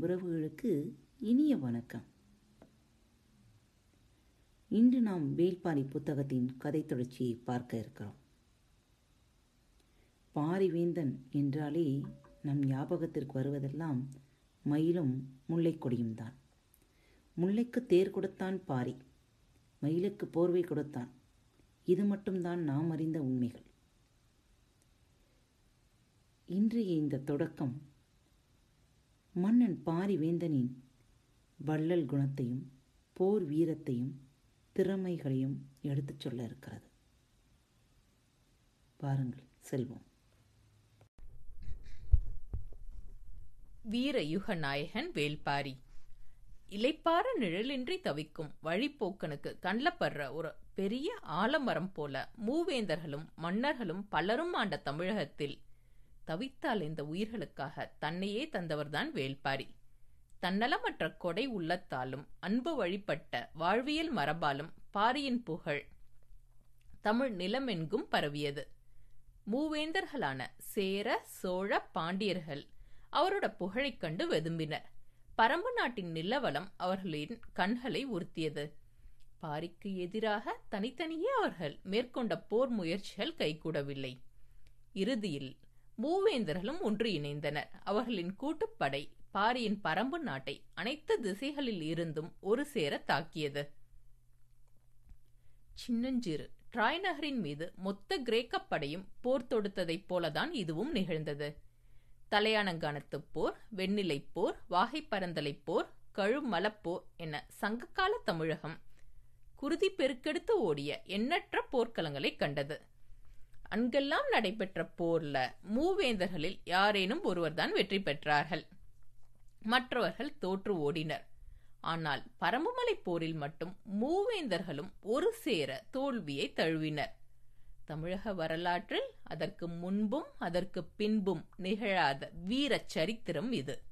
உறவுகளுக்கு இனிய வணக்கம். இன்று நாம் வேல்பாரி புத்தகத்தின் கதை தொடர்ச்சியை பார்க்க இருக்கிறோம். பாரிவேந்தன் என்றாலே நம் ஞாபகத்திற்கு வருவதெல்லாம் மயிலும் முல்லைக்கொடியும் தான். முல்லைக்கு தேர் கொடுத்தான் பாரி மயிலுக்கு போர்வை கொடுத்தான். இது மட்டும்தான் நாம் அறிந்த உண்மைகள். இன்றைய இந்த தொடக்கம் மன்னன் பாரிவேந்தனின் வள்ளல் குணத்தையும் போர் வீரத்தையும் திறமைகளையும் எடுத்துச் சொல்ல இருக்கிறது. பாருங்கள் செல்வோம். வீரயுக நாயகன் வேல்பாரி. இலைப்பார நிழலின்றி தவிக்கும் வழிப்போக்கனுக்கு கண்லப்படுற ஒரு பெரிய ஆலமரம் போல மூவேந்தர்களும் மன்னர்களும் பலரும் ஆண்ட தமிழகத்தில் தவித்தால் இந்த உயிர்களுக்காக தன்னையே தந்தவர்தான் வேல்பாரி தன்னலமற்ற கொடை உள்ளத்தாலும் அன்பு வழிபட்ட வாழ்வியல் மரபாலும் பாரியின் புகழ் தமிழ் நிலமெங்கும் பரவியது. மூவேந்தர்களான சேர சோழ பாண்டியர்கள் அவரோட புகழைக் கண்டு வெதும்பினர். பரம்பு நாட்டின் நிலவலம் அவர்களின் கண்களை உறுத்தியது. பாரிக்கு எதிராக தனித்தனியே அவர்கள் மேற்கொண்ட போர் முயற்சிகள் கைகூடவில்லை. இறுதியில் மூவேந்தர்களும் ஒன்று இணைந்தனர். அவர்களின் கூட்டுப்படை பாரியின் பரம்பு நாட்டை அனைத்து திசைகளில் இருந்தும் ஒரு சேர தாக்கியது. சின்னஞ்சிறு ட்ராய் நகரின் மீது மொத்த கிரேக்க படையும் போர் தொடுத்ததைப் போலதான் இதுவும் நிகழ்ந்தது. தலையானங்கானத்துப் போர் வெண்ணிலைப் போர் வாகைப்பரந்தலைப் போர் கழுமலப்போர் என சங்ககால தமிழகம் குருதி பெருக்கெடுத்து ஓடிய எண்ணற்ற போர்க்களங்களை கண்டது. அங்கெல்லாம் நடைபெற்ற போர்ல மூவேந்தர்களில் யாரேனும் ஒருவர்தான் வெற்றி பெற்றார்கள். மற்றவர்கள் தோற்று ஓடினர். ஆனால் பரம்புமலை போரில் மட்டும் மூவேந்தர்களும் ஒரு சேர தோல்வியை தழுவினர். தமிழக வரலாற்றில் அதற்கு முன்பும் அதற்கு பின்பும் நிகழாத வீர சரித்திரம் இது.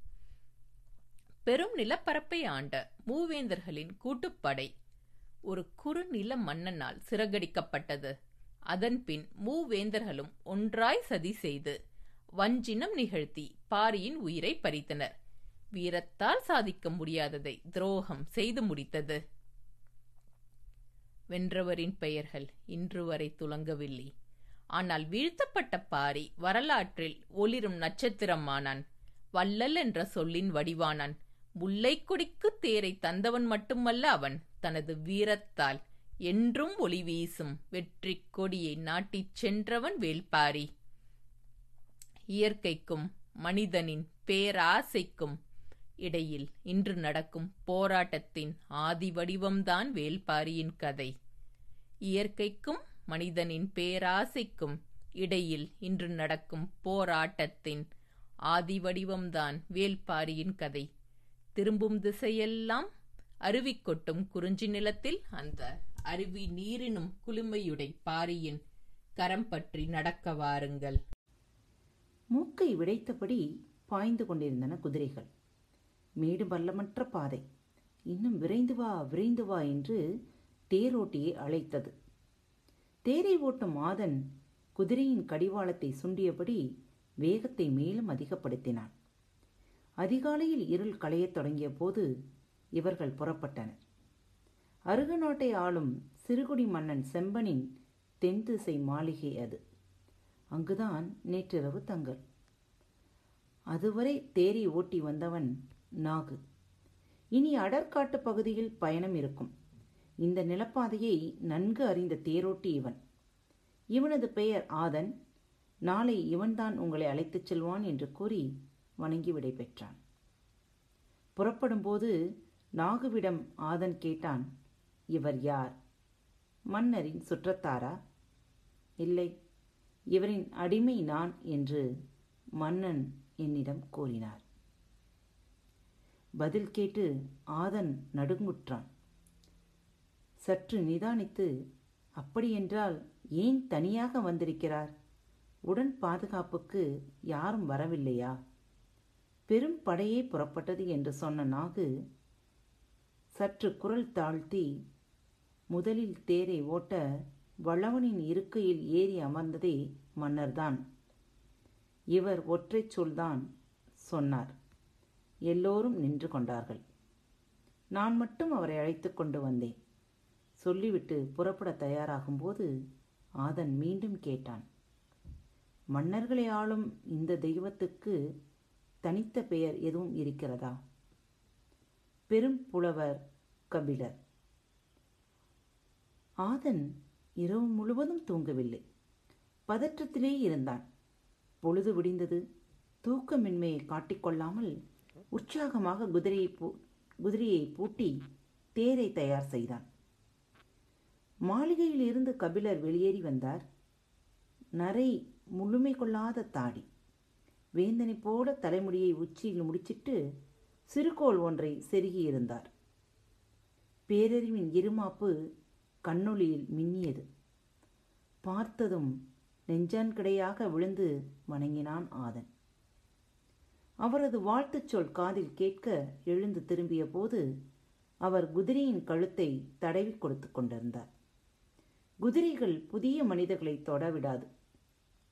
பெரும் நிலப்பரப்பை ஆண்ட மூவேந்தர்களின் கூட்டுப்படை ஒரு குறுநில மன்னனால் சிறகடிக்கப்பட்டது. அதன்பின் மூவேந்தர்களும் ஒன்றாய் சதி செய்து வஞ்சினம் நிகழ்த்தி பாரியின் உயிரை பறித்தனர். வீரத்தால் சாதிக்க முடியாததை துரோகம் செய்து முடித்தது. வென்றவரின் பெயர்கள் இன்று வரை துலங்கவில்லை. ஆனால் வீழ்த்தப்பட்ட பாரி வரலாற்றில் ஒளிரும் நட்சத்திரமானான். வள்ளல் என்ற சொல்லின் வடிவானான். முல்லைக்கொடிக்கு தேரை தந்தவன் மட்டுமல்ல அவன். தனது வீரத்தால் என்றும் ஒளி வீசும். வெற்றிக் கொடியை நாட்டிச் சென்றவன் வேல்பாரி இயற்கைக்கும் மனிதனின் பேராசைக்கும் இடையில் இன்று நடக்கும் போராட்டத்தின் ஆதி வடிவம்தான் வேல்பாரியின் கதை. இயற்கைக்கும் மனிதனின் பேராசைக்கும் இடையில் இன்று நடக்கும் போராட்டத்தின் ஆதி வடிவம்தான் வேல்பாரியின் கதை. திரும்பும் திசையெல்லாம் அருவி கொட்டும் குறிஞ்சி நிலத்தில் அந்த அருவி நீரினும் குளுமையுடை பாரியின் கரம் பற்றி நடக்க வாருங்கள். மூக்கை விடைத்தபடி பாய்ந்து கொண்டிருந்தன குதிரைகள். மேடு பள்ளமற்ற பாதை. இன்னும் விரைந்து வா விரைந்து வா என்று தேரோட்டியை அழைத்தது. தேரை ஓட்டும் மாதன் குதிரையின் கடிவாளத்தை சுண்டியபடி வேகத்தை மேலும் அதிகப்படுத்தினான். அதிகாலையில் இருள் களையத் தொடங்கிய போது இவர்கள் புறப்பட்டனர். அருகநாட்டை ஆளும் சிறுகுடி மன்னன் செம்பனின் தென் திசை மாளிகை அது. அங்குதான் நேற்றிரவு தங்கள் அதுவரை தேரி ஓட்டி வந்தவன் நாகு. இனி அடற்காட்டு பகுதியில் பயணம் இருக்கும். இந்த நிலப்பாதையை நன்கு அறிந்த தேரோட்டி இவன். இவனது பெயர் ஆதன். நாளை இவன்தான் உங்களை அழைத்துச் செல்வான் என்று கூறி வணங்கி விடை பெற்றான். புறப்படும்போது நாகுவிடம் ஆதன் கேட்டான் இவர் யார்? மன்னரின் சுற்றத்தாரா? இல்லை இவரின் அடிமை நான் என்று மன்னன் என்னிடம் கூறினார். பதில் கேட்டு ஆதன் நடுங்குற்றான். சற்று நிதானித்து அப்படியென்றால் ஏன் தனியாக வந்திருக்கிறார்? உடன் பாதுகாப்புக்கு யாரும் வரவில்லையா? பெரும் படையே புறப்பட்டது என்று சொன்ன நாகு சற்று குரல் தாழ்த்தி முதலில் தேரை ஓட்ட வளவனின் இருக்கையில் ஏறி அமர்ந்ததே மன்னர்தான். இவர் ஒற்றைச் சொல்தான் சொன்னார். எல்லோரும் நின்று கொண்டார்கள். நான் மட்டும் அவரை அழைத்து கொண்டு வந்தேன். சொல்லிவிட்டு புறப்பட தயாராகும்போது ஆதன் மீண்டும் கேட்டான். மன்னர்களை ஆளும் இந்த தெய்வத்துக்கு தனித்த பெயர் எதுவும் இருக்கிறதா? பெரும் புலவர் கபிலர். ஆதன் இரவு முழுவதும் தூங்கவில்லை. பதற்றத்திலே இருந்தான். பொழுது விடிந்தது. தூக்கமின்மையை காட்டிக்கொள்ளாமல் உற்சாகமாக குதிரையை பூ குதிரையை பூட்டி தேரை தயார் செய்தான். மாளிகையில் இருந்து கபிலர் வெளியேறி வந்தார். நரை முழுமை கொள்ளாத தாடி. வேந்தனை போல தலைமுடியை உச்சியில் முடிச்சிட்டு சிறுகோள் ஒன்றை செருகியிருந்தார் பேரறிவின் இருமாப்பு கண்ணொளியில் மின்னியது. பார்த்ததும் நெஞ்சான்கிடையாக விழுந்து வணங்கினான் ஆதன். அவரது வாழ்த்துச் சொல் காதில் கேட்க எழுந்து திரும்பிய போது அவர் குதிரையின் கழுத்தை தடவி கொடுத்து கொண்டிருந்தார். குதிரைகள் புதிய மனிதர்களை தொடவிடாது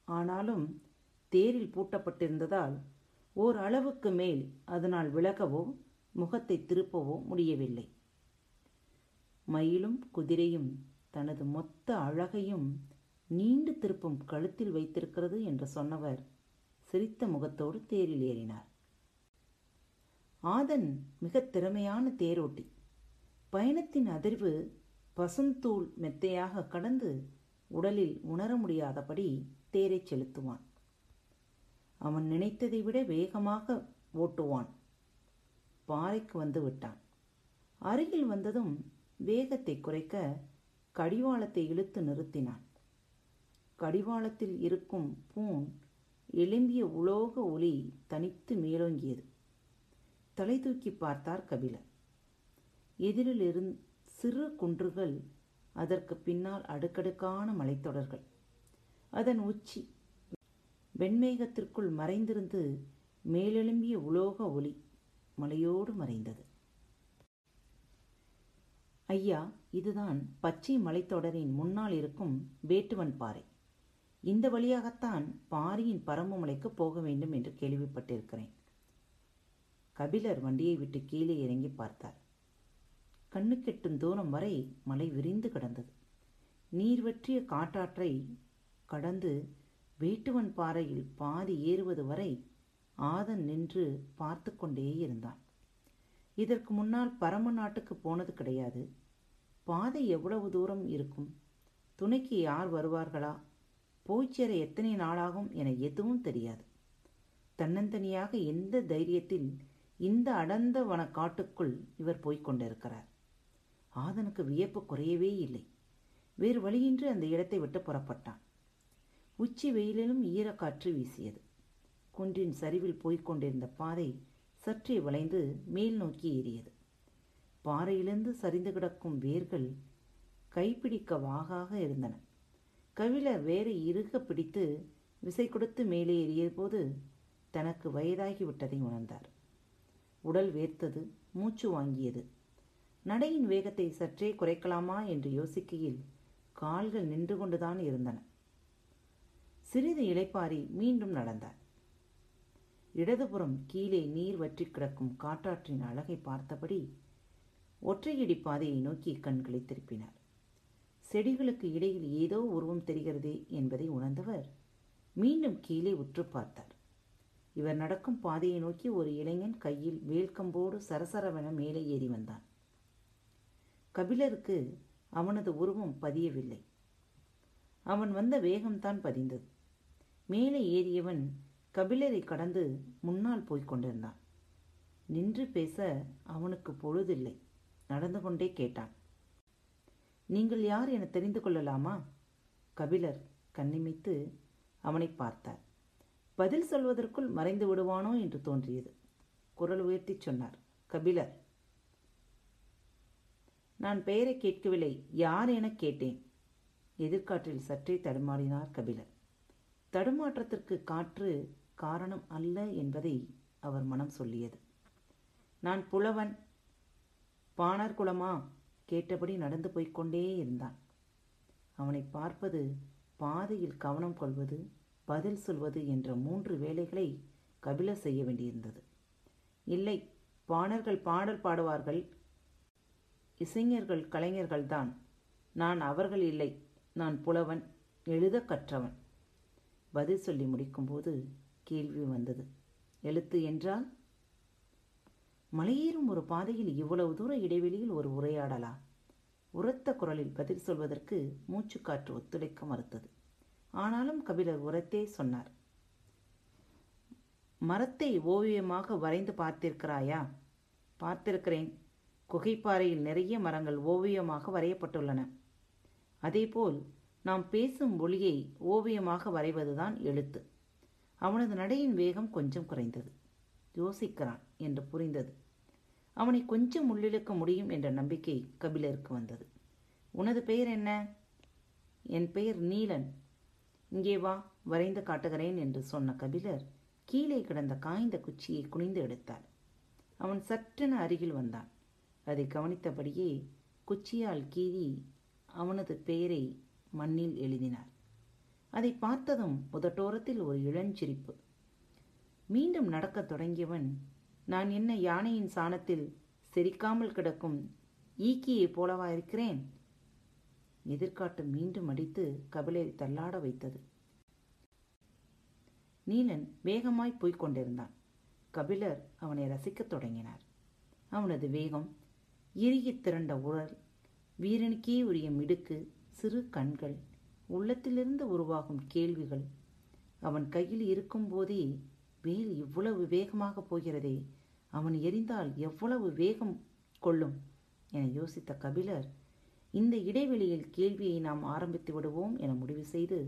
ஆனாலும் தேரில் பூட்டப்பட்டிருந்ததால் ஓர் அளவுக்கு மேல் அதனால் விலகவோ முகத்தை திருப்பவோ முடியவில்லை. மயிலும் குதிரையும் தனது மொத்த அழகையும் நீண்டு திருப்பும் கழுத்தில் வைத்திருக்கிறது என்று சொன்னவர் சிரித்த முகத்தோடு தேரில் ஏறினார். ஆதன் மிக திறமையான தேரோட்டி. பயணத்தின் அதிர்வு பசுந்தூள் மெத்தையாக கடந்து உடலில் உணர முடியாதபடி தேரை செலுத்துவான். அவன் நினைத்ததை விட வேகமாக ஓட்டுவான். பாறைக்கு வந்து விட்டான். அருகில் வந்ததும் வேகத்தை குறைக்க கடிவாளத்தை இழுத்து நிறுத்தினான். கடிவாளத்தில் இருக்கும் பூன் எழும்பிய உலோக ஒளி தனித்து மேலோங்கியது. தலை தூக்கி பார்த்தார் கபிலர். எதிரில் இருந் சிறு குன்றுகள் அதற்கு பின்னால் அடுக்கடுக்கான மலைத்தொடர்கள். அதன் உச்சி வெண்மேகத்திற்குள் மறைந்திருந்து மேலெழும்பிய உலோக ஒளி மலையோடு மறைந்தது. ஐயா இதுதான் பச்சை மலைத்தொடரின் முன்னால் இருக்கும் வேட்டுவன் பாறை. இந்த வழியாகத்தான் பாரியின் பரம்பு மலைக்கு போக வேண்டும் என்று கேள்விப்பட்டிருக்கிறேன். கபிலர் வண்டியை விட்டு கீழே இறங்கி பார்த்தார். கண்ணுக்கெட்டும் தூரம் வரை மலை விரிந்து கிடந்தது. நீர் வற்றிய காட்டாற்றை கடந்து வேட்டுவன் பாறையில் பாதி ஏறுவது வரை ஆதன் நின்று பார்த்து கொண்டே இருந்தான். இதற்கு முன்னால் பரம நாட்டுக்கு போனது கிடையாது. பாதை எவ்வளவு தூரம் இருக்கும்? துணைக்கு யார் வருவார்களா? போய்ச் சேர எத்தனை நாளாகும் என எதுவும் தெரியாது. தன்னந்தனியாக எந்த தைரியத்தில் இந்த அடர்ந்த வன காட்டுக்குள் இவர் போய்க் கொண்டிருக்கிறார்? ஆதனுக்கு வியப்பு குறையவே இல்லை. வேறு வழியின்றி அந்த இடத்தை விட்டு புறப்பட்டான். உச்சி வெயிலிலும் ஈரக்காற்று வீசியது. குன்றின் சரிவில் போய்க் கொண்டிருந்த பாதை சற்றே வளைந்து மேல் நோக்கி ஏறியது. பாறையிலிருந்து சரிந்து கிடக்கும் வேர்கள் கைப்பிடிக்க வாகாக இருந்தன. கவிழர் வேரை இறுக பிடித்து விசை கொடுத்து மேலே ஏறிய போது தனக்கு வயதாகிவிட்டதை உணர்ந்தார். உடல் வேர்த்தது மூச்சு வாங்கியது. நடையின் வேகத்தை சற்றே குறைக்கலாமா என்று யோசிக்கையில் கால்கள் நின்று கொண்டுதான் இருந்தன. சிறிது இளைப்பாறி மீண்டும் நடந்தார். இடதுபுறம் கீழே நீர் வற்றி கிடக்கும் காட்டாற்றின் அழகை பார்த்தபடி ஒற்றையடி பாதையை நோக்கி கண்களை திருப்பினார் செடிகளுக்கு இடையில் ஏதோ உருவம் தெரிகிறதே என்பதை உணர்ந்தவர் மீண்டும் கீழே உற்று பார்த்தார். இவர் நடக்கும் பாதையை நோக்கி ஒரு இளைஞன் கையில் வேல்கம்போடு சரசரவென மேலே ஏறி வந்தான். கபிலருக்கு அவனது உருவம் பதியவில்லை. அவன் வந்த வேகம்தான் பதிந்தது. மேலே ஏறியவன் கபிலரை கடந்து முன்னால் போய்க் கொண்டிருந்தான். நின்று பேச அவனுக்கு பொழுதில்லை. நடந்து கொண்டே கேட்டான். நீங்கள் யார் என தெரிந்து கொள்ளலாமா? கபிலர் கண்ணிமைத்து அவனை பார்த்தார். பதில் சொல்வதற்குள் மறைந்து விடுவானோ? என்று தோன்றியது. குரல் உயர்த்தி சொன்னார். கபிலர் நான் பெயரை கேட்கவில்லை. யார் என கேட்டேன்? எதிர்காற்றில் சற்றே தடுமாறினார் கபிலர். தடுமாற்றத்திற்கு காற்று காரணம் அல்ல என்பதை அவர் மனம் சொல்லியது. நான் புலவன் பாணர் குலமா? கேட்டபடி நடந்து போய்க்கொண்டே இருந்தான். அவனை பார்ப்பது பாதையில் கவனம் கொள்வது பதில் சொல்வது என்ற மூன்று வேலைகளை கபிலர் செய்ய வேண்டியிருந்தது. இல்லை பாணர்கள் பாடல் பாடுவார்கள் இசைஞர்கள் கலைஞர்கள்தான். நான் அவர்கள் இல்லை நான் புலவன் எழுத கற்றவன். பதில் சொல்லி முடிக்கும்போது கேள்வி வந்தது. எழுத்து என்றால்? மலையேறும் ஒரு பாதையில் இவ்வளவு தூர இடைவெளியில் ஒரு உரையாடலா உரத்த குரலில் பதில் சொல்வதற்கு மூச்சுக்காற்று ஒத்துழைக்க மறுத்தது. ஆனாலும் கபிலர் உரத்தே சொன்னார். மரத்தை ஓவியமாக வரைந்து பார்த்திருக்கிறாயா? பார்த்திருக்கிறேன். குகைப்பாறையில் நிறைய மரங்கள் ஓவியமாக வரையப்பட்டுள்ளன. அதேபோல் நாம் பேசும் ஒளியை ஓவியமாக வரைவதுதான் எழுத்து. அவனது நடையின் வேகம் கொஞ்சம் குறைந்தது. யோசிக்கிறான் என்று புரிந்தது. அவனை கொஞ்சம் உள்ளிழுக்க முடியும் என்ற நம்பிக்கை கபிலருக்கு வந்தது. உனது பெயர் என்ன? என் பெயர் நீலன். இங்கே வா வரைந்து காட்டுகிறேன் என்று சொன்ன கபிலர் கீழே கிடந்த காய்ந்த குச்சியை குனிந்து எடுத்தார். அவன் சற்றென அருகில் வந்தான். அதை கவனித்தபடியே குச்சியால் கீறி அவனது பெயரை மண்ணில் எழுதினார். அதை பார்த்ததும் புதட்டோரத்தில் ஒரு இளஞ்சிரிப்பு. மீண்டும் நடக்கத் தொடங்கியவன் நான் என்ன யானையின் சாணத்தில் செரிக்காமல் கிடக்கும் ஈக்கியைப் போலவா இருக்கிறேன்? எதிர்காட்டு மீண்டும் அடித்து கபிலை தள்ளாட வைத்தது. நீலன் வேகமாய் போய்க் கொண்டிருந்தான். கபிலர் அவனை ரசிக்கத் தொடங்கினார். அவனது வேகம் இறுகி திரண்ட உடல் வீரனுக்கே உரிய மிடுக்கு சிறு கண்கள் உள்ளத்திலிருந்து உருவாகும் கேள்விகள். அவன் கையில் இருக்கும்போதே வேல் இவ்வளவு வேகமாக போகிறதே அவன் எரிந்தால் எவ்வளவு வேகம் கொள்ளும் என யோசித்த கபிலர் இந்த இடைவெளியில் கேள்வியை நாம் ஆரம்பித்து விடுவோம் என முடிவு செய்து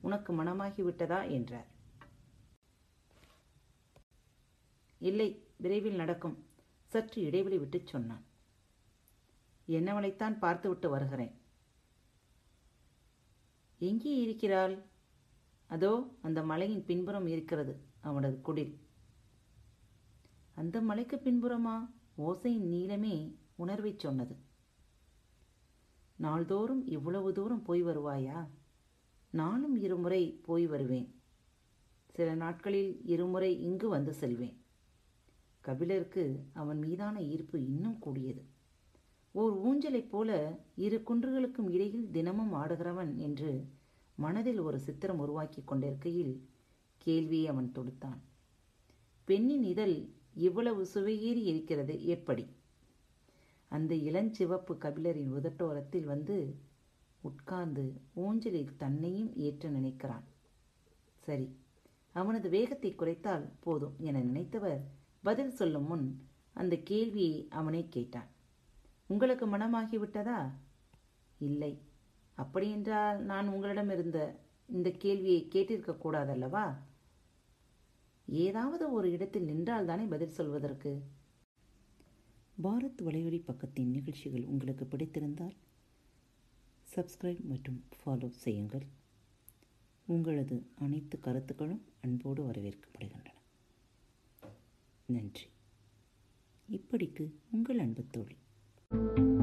உனக்கு மனமாகிவிட்டதா என்றார். இல்லை விரைவில் நடக்கும். சற்று இடைவெளி விட்டுச் சொன்னான். என்னவளைத்தான் பார்த்துவிட்டு வருகிறேன். எங்கே இருக்கிறாள்? அதோ அந்த மலையின் பின்புறம் இருக்கிறது அவனது குடில். அந்த மலைக்கு பின்புறமா? ஓசையின் நீளமே உணர்வைச் சொன்னது. நாள்தோறும் இவ்வளவு தூரம் போய் வருவாயா? நானும் இருமுறை போய் வருவேன். சில நாட்களில் இருமுறை இங்கு வந்து செல்வேன். கபிலருக்கு அவன் மீதான ஈர்ப்பு இன்னும் கூடியது. ஓர் ஊஞ்சலைப் போல இரு குன்றுகளுக்கும் இடையில் தினமும் ஆடுகிறவன் என்று மனதில் ஒரு சித்திரம் உருவாக்கி கொண்டிருக்கையில் கேள்வியை அவன் தொடுத்தான். பெண்ணின் இதழ் இவ்வளவு சுவையேறி இருக்கிறது எப்படி? அந்த இளஞ்சிவப்பு கபிலரின் உதட்டோரத்தில் வந்து உட்கார்ந்து ஊஞ்சலில் தன்னையும் ஏற்ற நினைக்கிறான். சரி அவனது வேகத்தை குறைத்தால் போதும் என நினைத்தவர் பதில் சொல்லும் முன் அந்த கேள்வியை அவனே கேட்டான். உங்களுக்கு மனமாகிவிட்டதா? இல்லை. அப்படியென்றால் நான் உங்களிடம் இருந்த இந்த கேள்வியை கேட்டிருக்க கூடாதல்லவா? ஏதாவது ஒரு இடத்தில் நின்றால் தானே பதில் சொல்வதற்கு? பாரத் வலையொலி பக்கத்தின் நிகழ்ச்சிகள் உங்களுக்கு பிடித்திருந்தால் சப்ஸ்கிரைப் மற்றும் ஃபாலோ செய்யுங்கள். உங்களது அனைத்து கருத்துக்களும் அன்போடு வரவேற்கப்படுகின்றன. நன்றி. இப்படிக்கு உங்கள் அன்பு தோழி. Thank you.